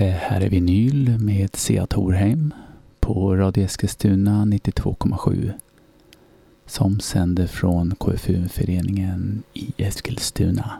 Det här är Vinyl med Sea Torheim på Radio Eskilstuna 92,7 som sänder från KFU föreningen i Eskilstuna.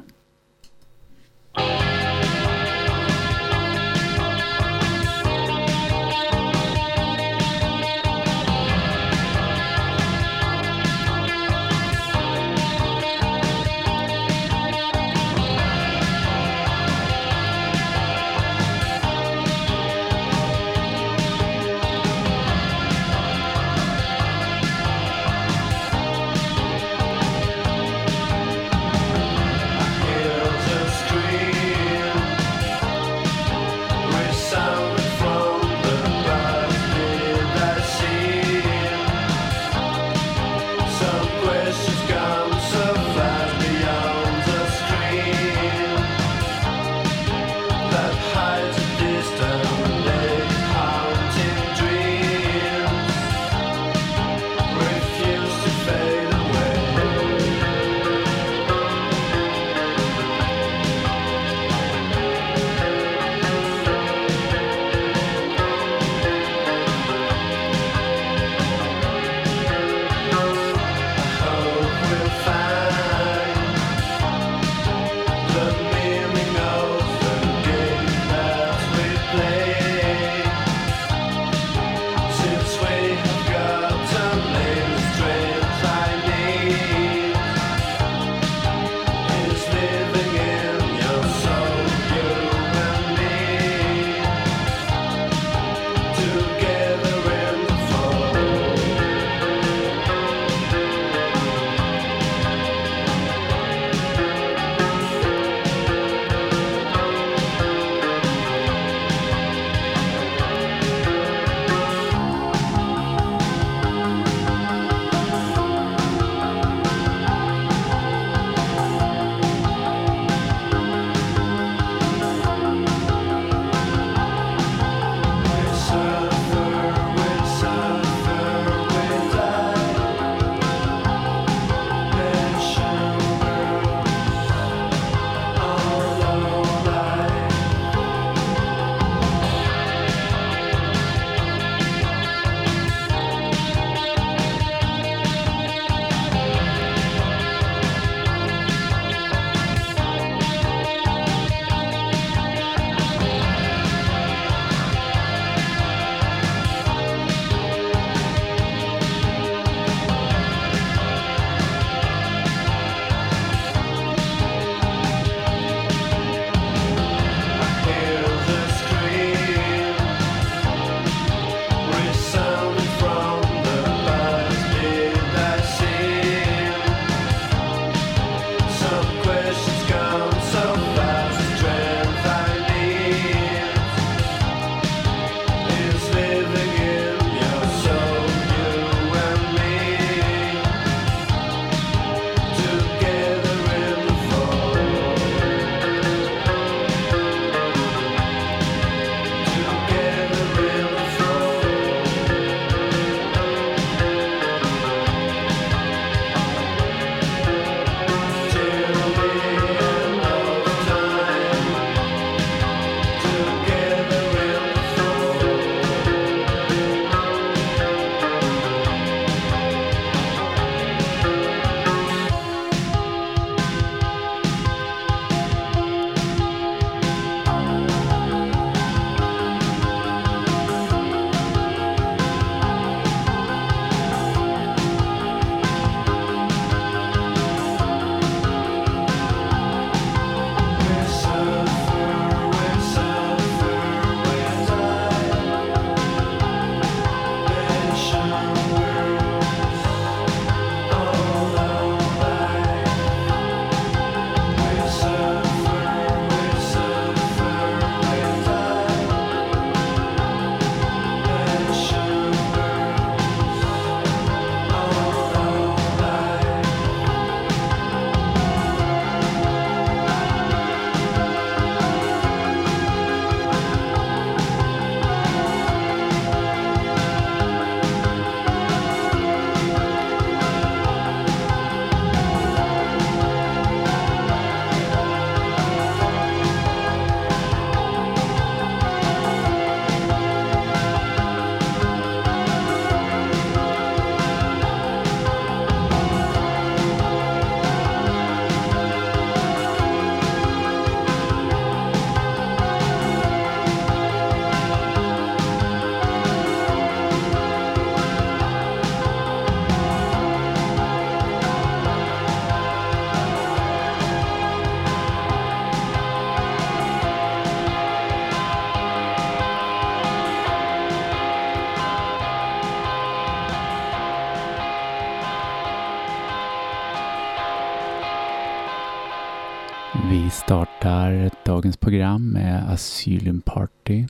Program med Asylum Party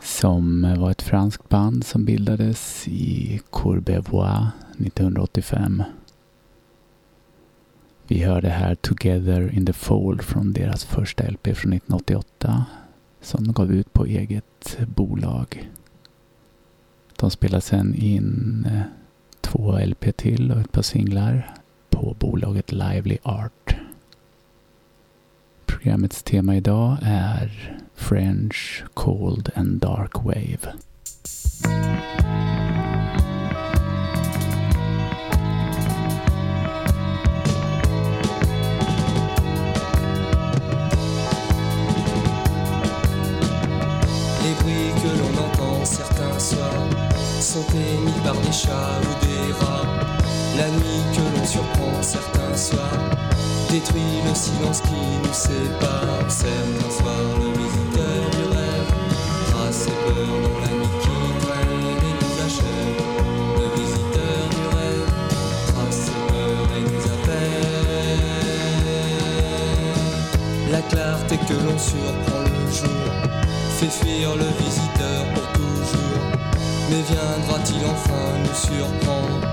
som var ett franskt band som bildades i Courbevoie 1985. Vi hörde här Together in the Fold från deras första LP från 1988 som de gav ut på eget bolag. De spelade sen in eh, två LP till och ett par singlar på bolaget Lively Art. Programmets tema idag är French Cold and Dark Wave. Les bruits que l'on entend certains soirs sont émis par des chats ou des rats. La nuit que l'on surprend certains soirs détruit le silence qui nous sépare. Certains soirs, le visiteur du rêve trace ses peurs dans la nuit qui traîne et nous achève. Le visiteur du rêve trace ses peurs et nous appelle. La clarté que l'on surprend le jour fait fuir le visiteur pour toujours. Mais viendra-t-il enfin nous surprendre?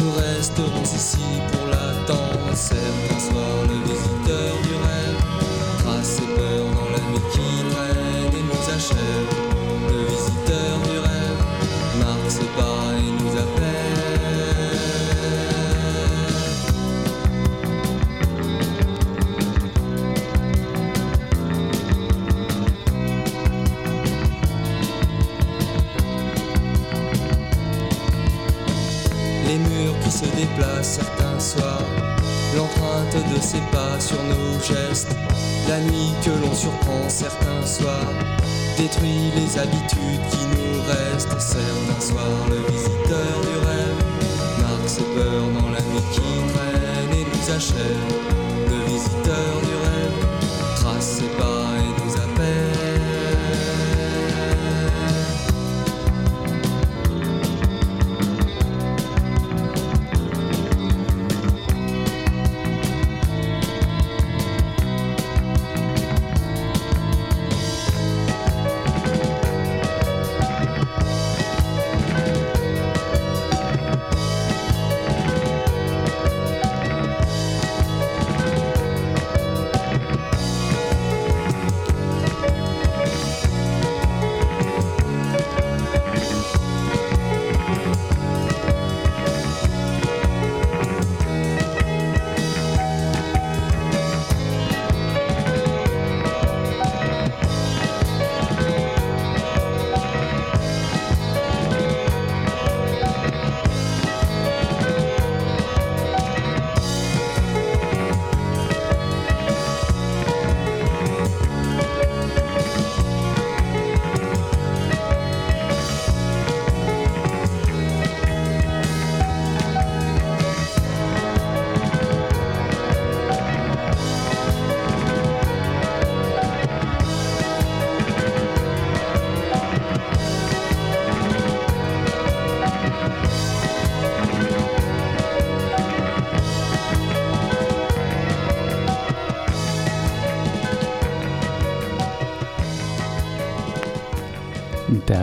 Nous resterons ici pour l'attendre. Certains soirs, le visiteur du rêve trace ses peurs dans la nuit qui traîne et nous achève. Le visiteur du rêve marque ses pas soirs, l'empreinte de ses pas sur nos gestes, la nuit que l'on surprend certains soirs, détruit les habitudes qui nous restent. Certains soirs, le visiteur du rêve marque ses peurs dans la nuit qui traîne et nous achève.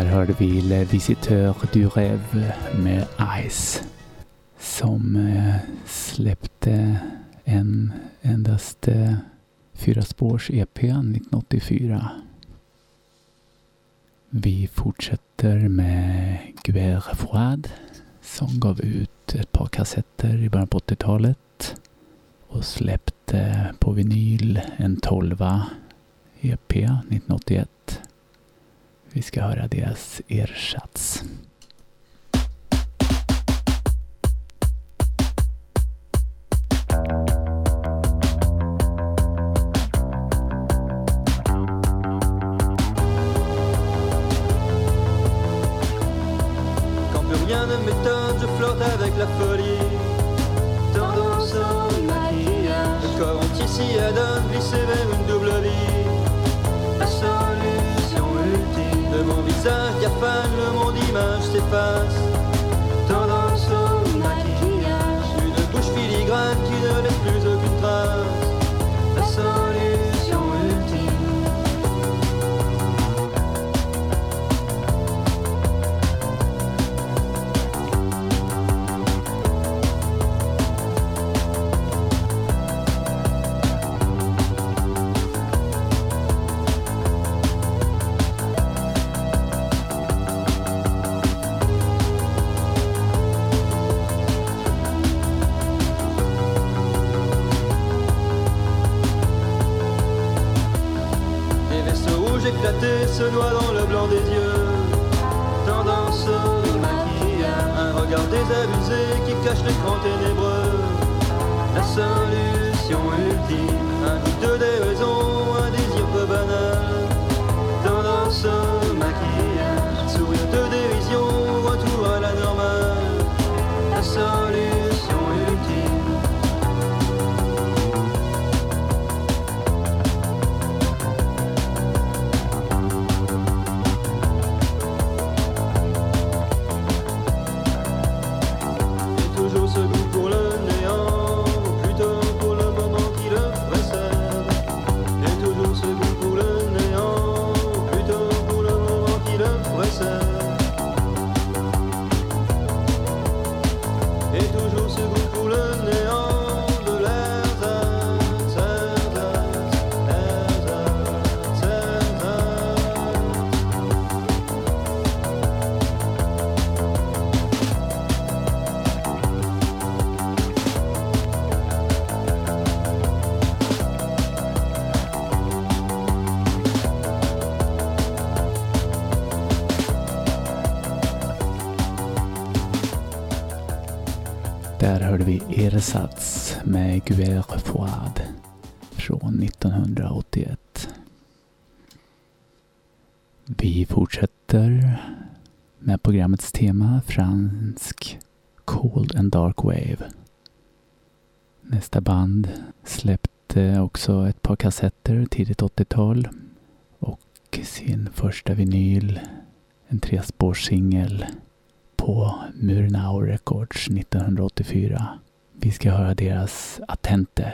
Hörde vi Le Visiteur du Rêve med Ice. Som eh, släppte en endast eh, fyra spårs EP 1984. Vi fortsätter med Guerre Froide som gav ut ett par kassetter i början på 80-talet och släppte på vinyl en tolva EP 1981. Vi ska höra deras ersatz. Quand Där hörde vi Ersatz med Guerre Fouad från 1981. Vi fortsätter med programmets tema fransk Cold and Dark Wave. Nästa band släppte också ett par kassetter tidigt 80-tal och sin första vinyl, en trespårssingel på Murnau Records 1984. Vi ska höra deras Attente.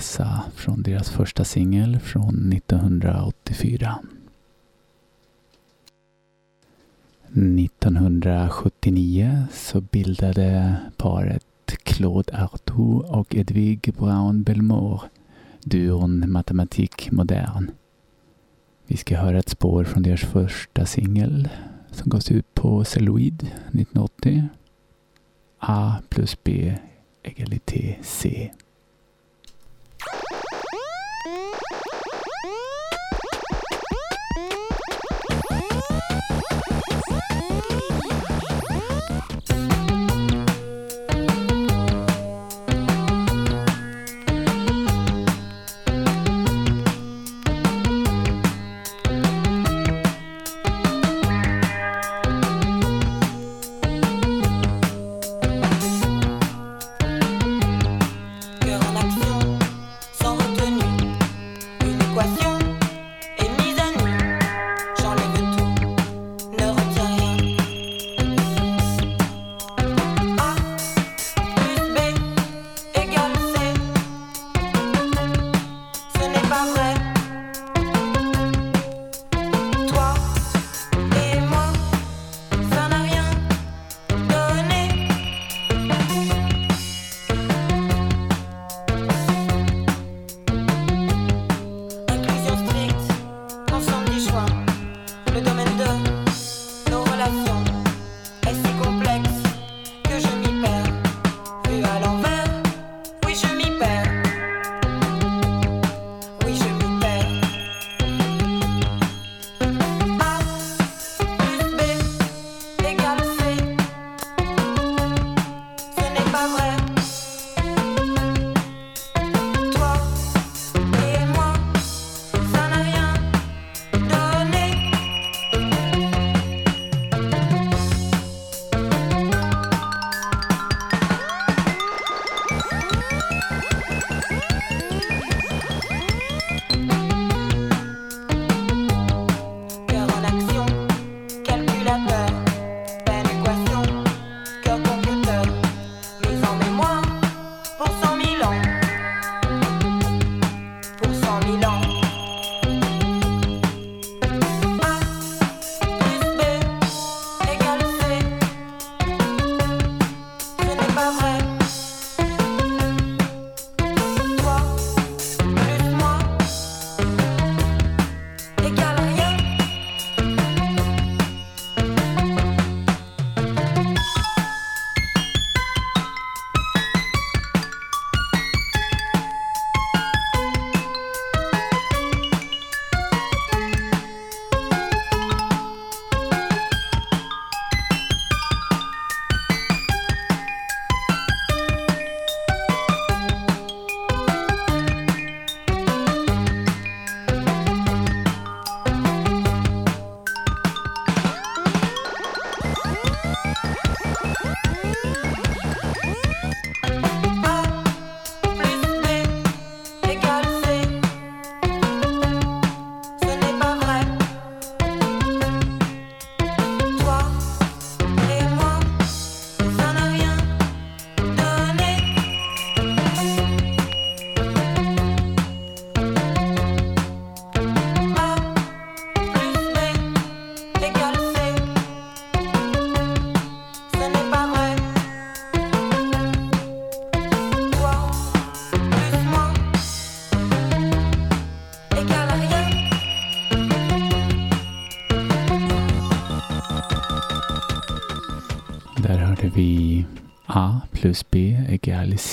Med från deras första singel från 1984. 1979 så bildade paret Claude Artaud och Edwig Brown Belmore duon Matematik Modern. Vi ska höra ett spår från deras första singel som gavs ut på Celluloid 1980. A plus B Egalité, C.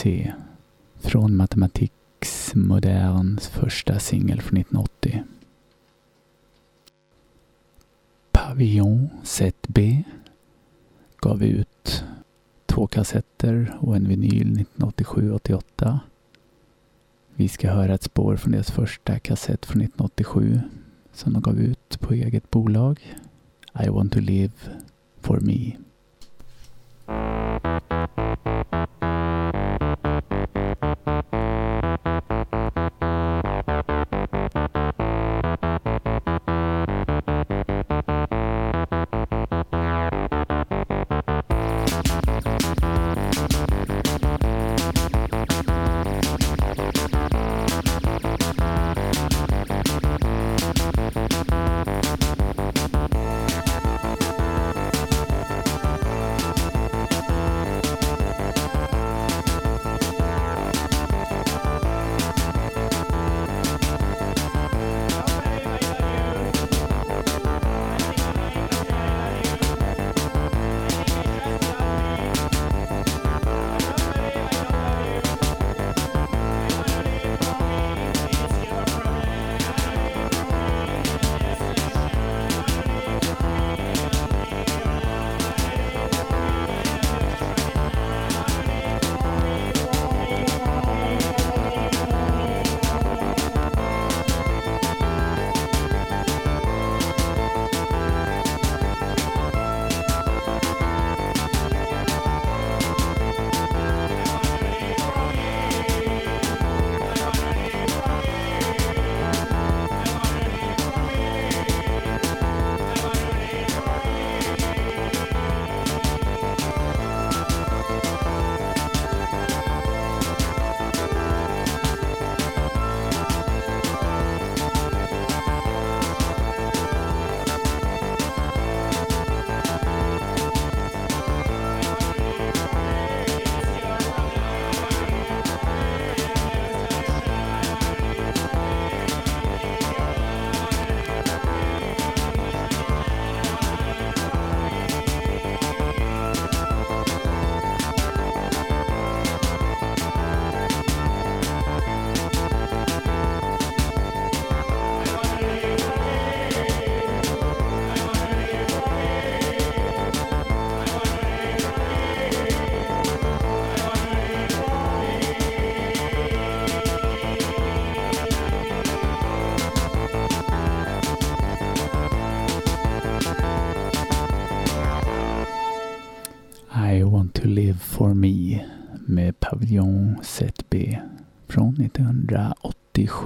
C från Matematiks Moderns första singel från 1980. Pavillon ZB gav ut två kassetter och en vinyl 1987-88. Vi ska höra ett spår från deras första kassett från 1987 som de gav ut på eget bolag. I want to live for me.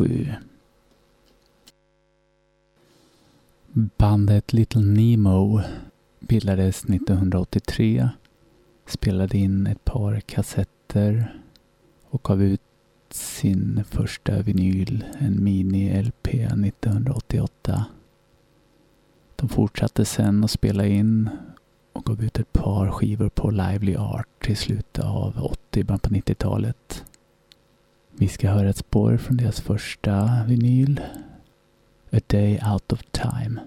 1987. Bandet Little Nemo bildades 1983, spelade in ett par kassetter och gav ut sin första vinyl, en mini-LP 1988. De fortsatte sen att spela in och gav ut ett par skivor på Lively Art i slutet av 80, början på 90-talet. Vi ska höra ett spår från deras första vinyl, A Day Out of Time.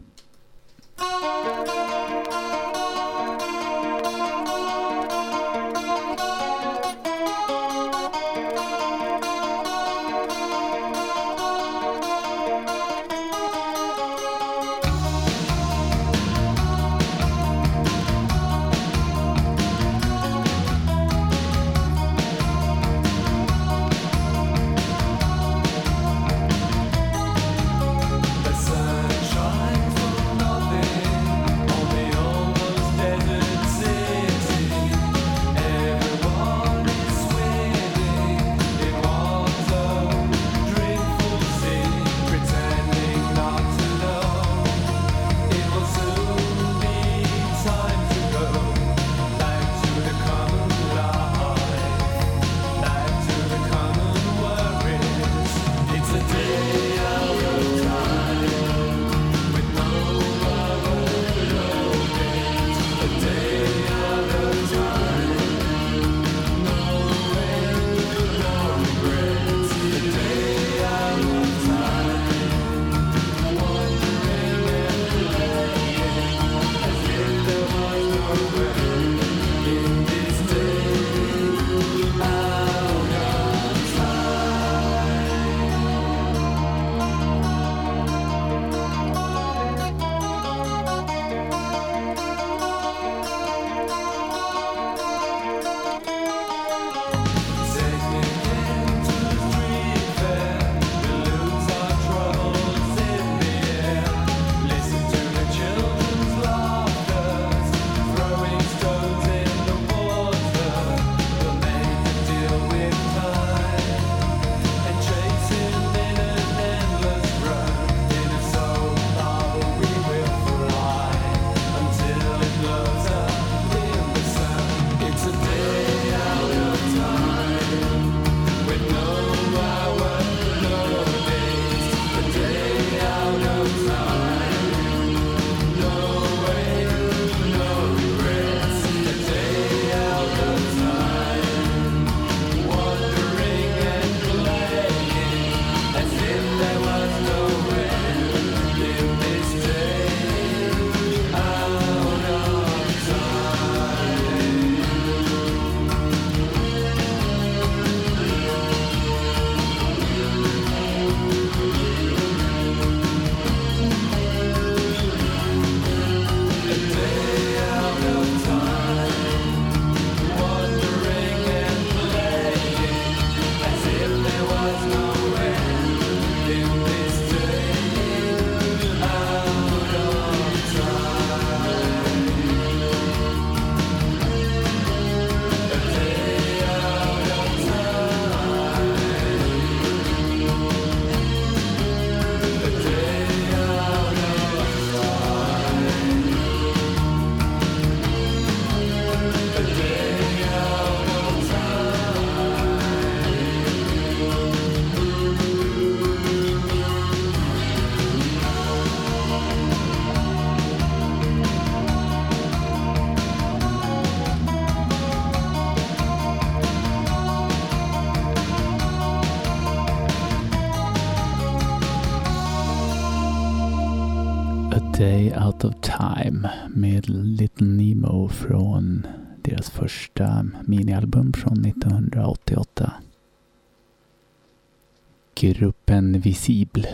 Day Out of Time med Little Nemo från deras första minialbum från 1988. Gruppen Visible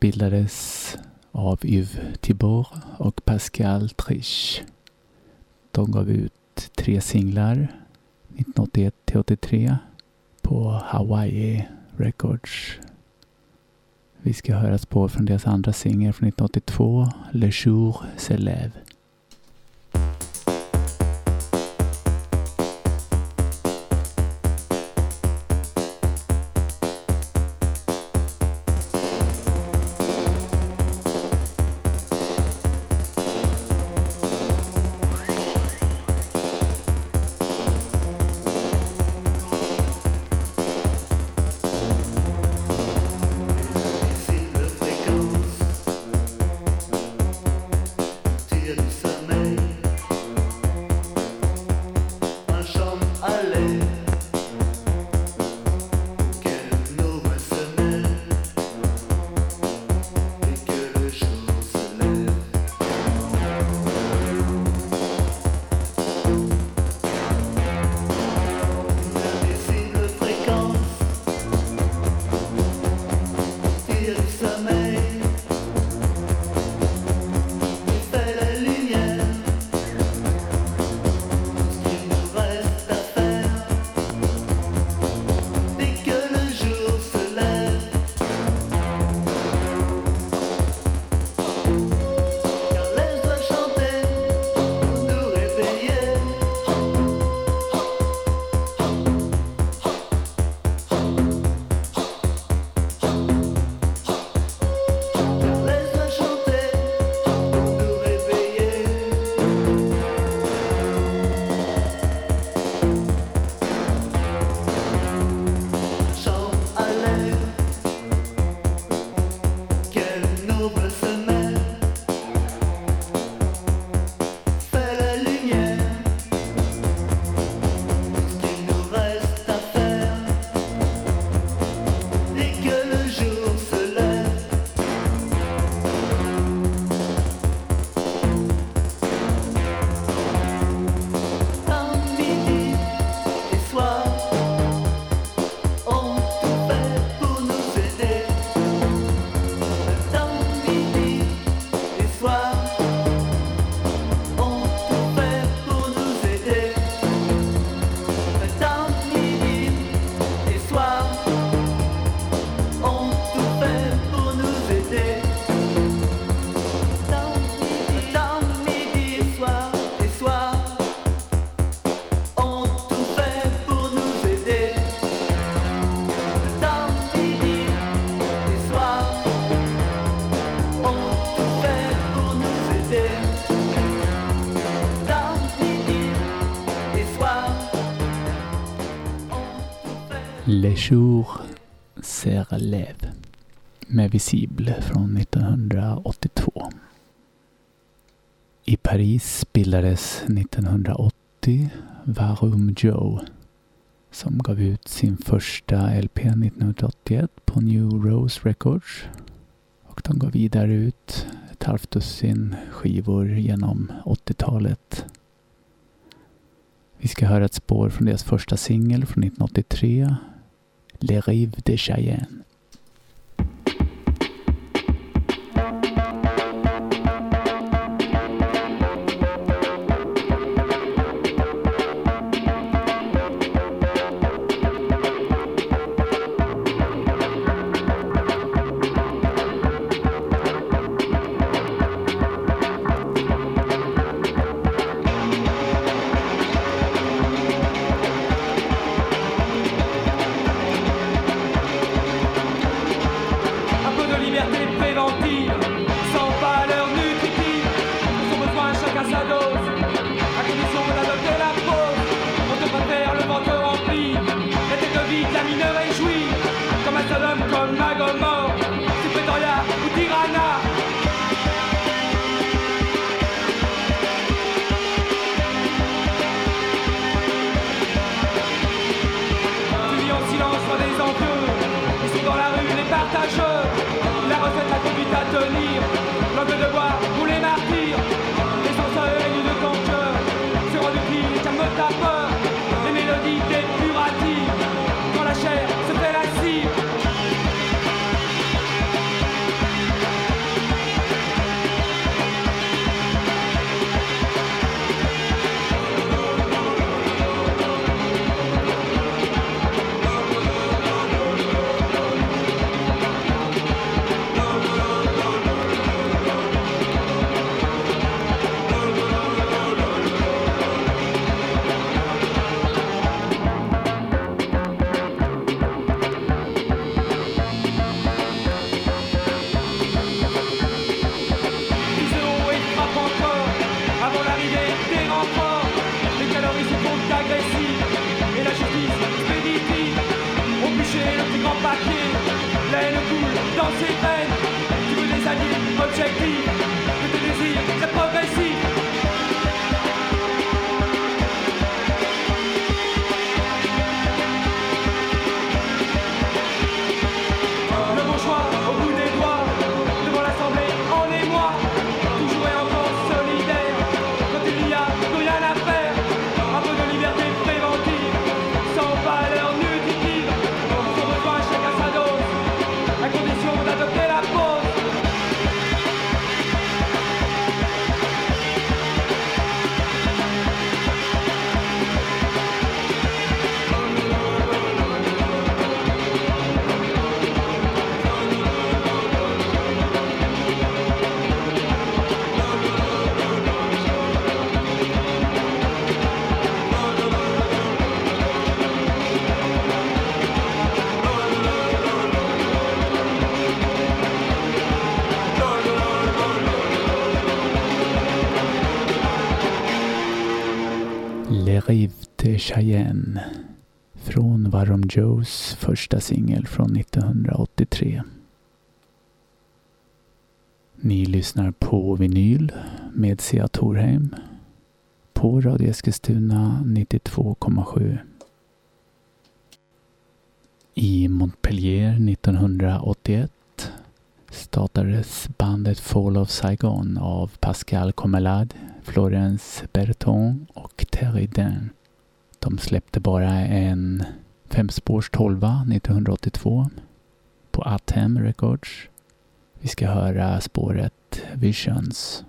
bildades av Yves Tibor och Pascal Triche. De gav ut tre singlar 1981-83 på Hawaii Records vi ska höra spår från deras andra singel från 1982, Le Jour se jour se med Visible från 1982. I Paris bildades 1980 Varum Joe som gav ut sin första LP 1981 på New Rose Records. Och de gav vidare ut ett halvt dussin skivor genom 80-talet. Vi ska höra ett spår från deras första singel från 1983, Les Rives de Cheyenne. papier, l'aine coule dans ses veines, tu veux des alliés, objectifs. Cheyenne från Varom Joes första singel från 1983. Ni lyssnar på vinyl med Sia Torheim på Radio Eskilstuna 92,7. I Montpellier 1981 startades bandet Fall of Saigon av Pascal Comelade, Florence Berton och Terry Dern. De släppte bara en femspårs tolva 1982 på Atem Records. Vi ska höra spåret Visions.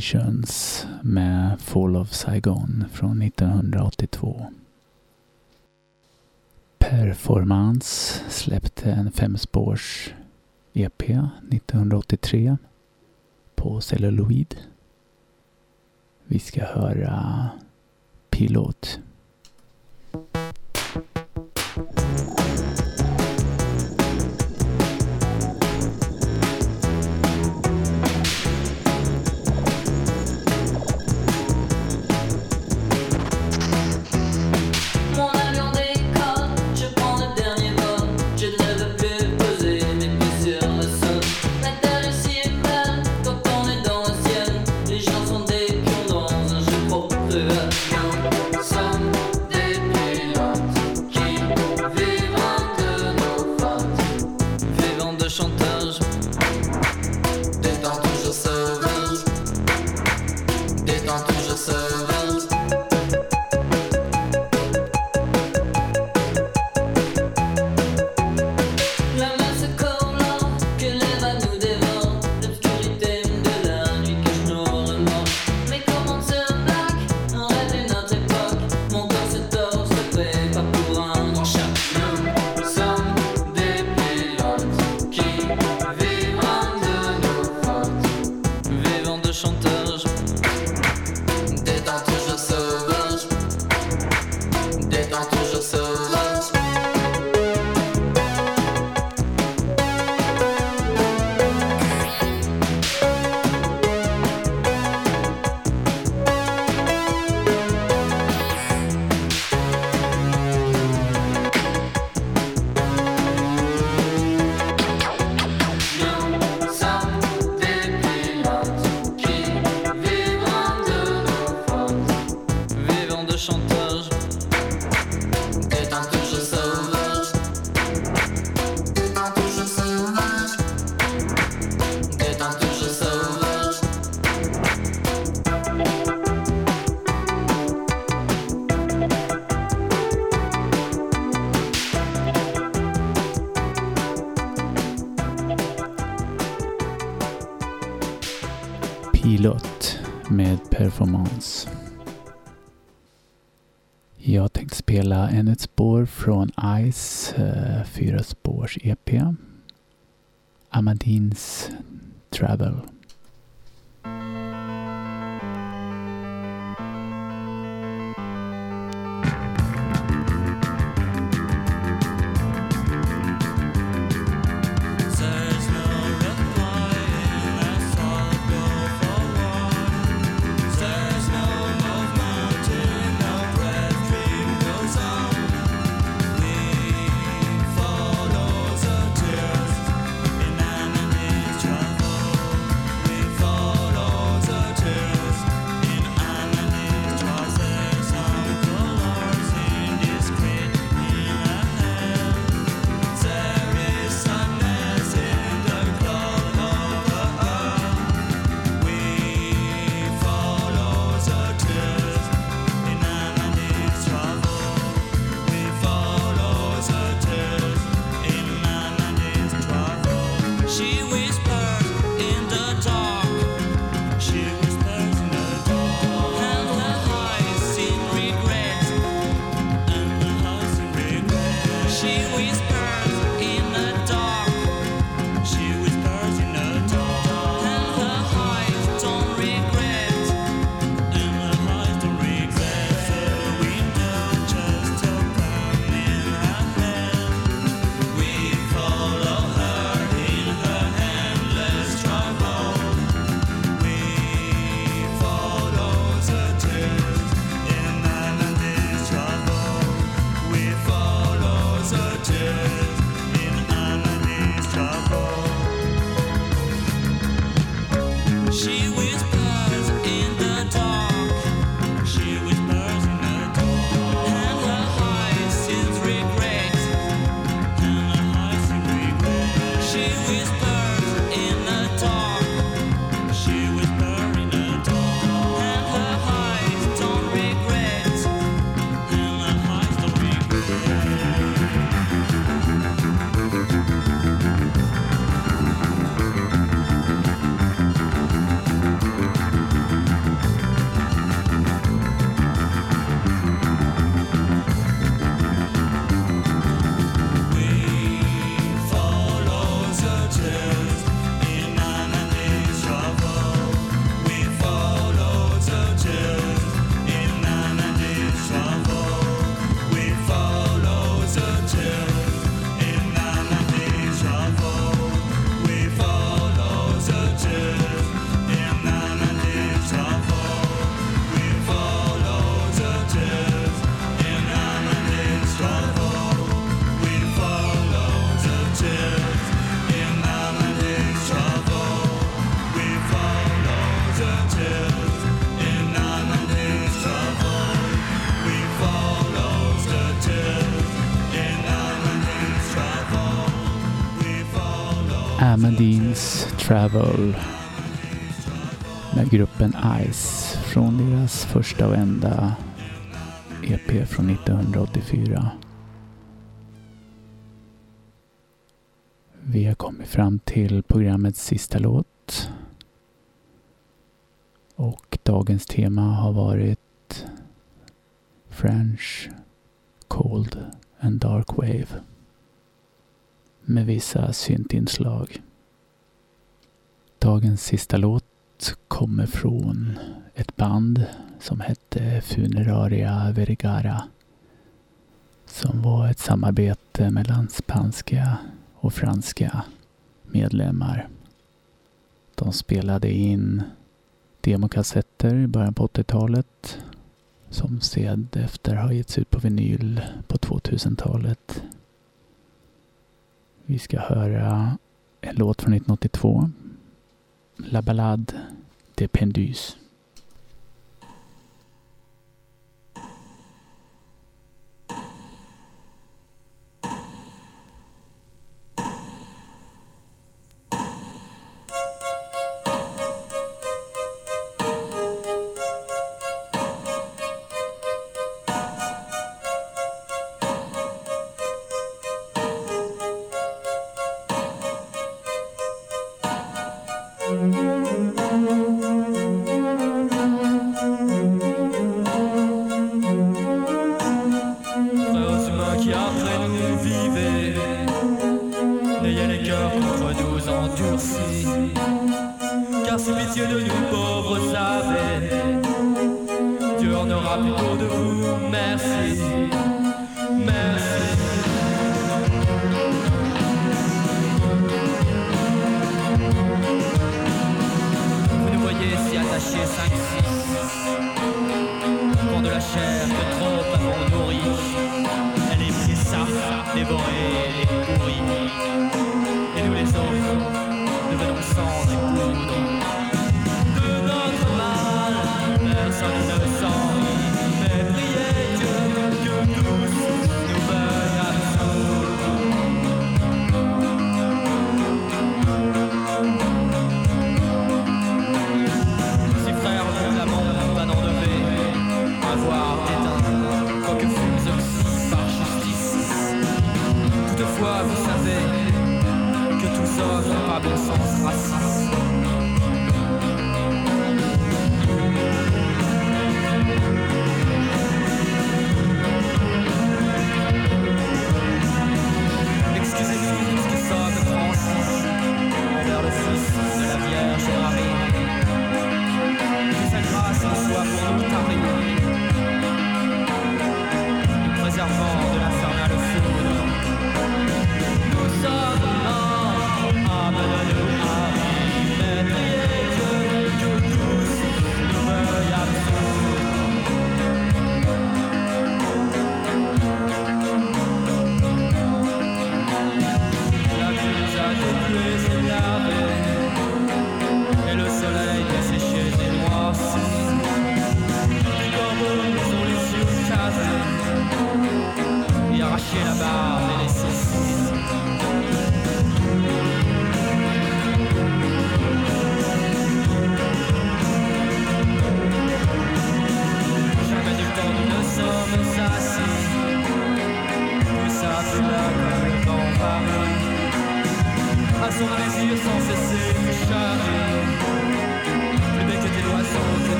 Visions med Fall of Saigon från 1982. Performance släppte en femspårs EP 1983 på celluloid. Vi ska höra Pilot. Pilot med performance. Jag tänkte spela ännu ett spår från Ice eh, fyra spårs EP. Amadins Travel. Travel med gruppen Ice från deras första och enda EP från 1984. Vi har kommit fram till programmets sista låt. Och dagens tema har varit French, Cold and Dark Wave med vissa syntinslag. Dagens sista låt kommer från ett band som hette Funeraria Vergara som var ett samarbete mellan spanska och franska medlemmar. De spelade in demokassetter i början på 80-talet som sed efter har getts ut på vinyl på 2000-talet. Vi ska höra en låt från 1982. la balade des Pendus.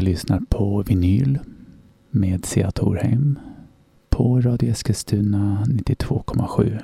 Jag lyssnar på Vinyl med Sia Torheim på Radio Eskilstuna 92,7.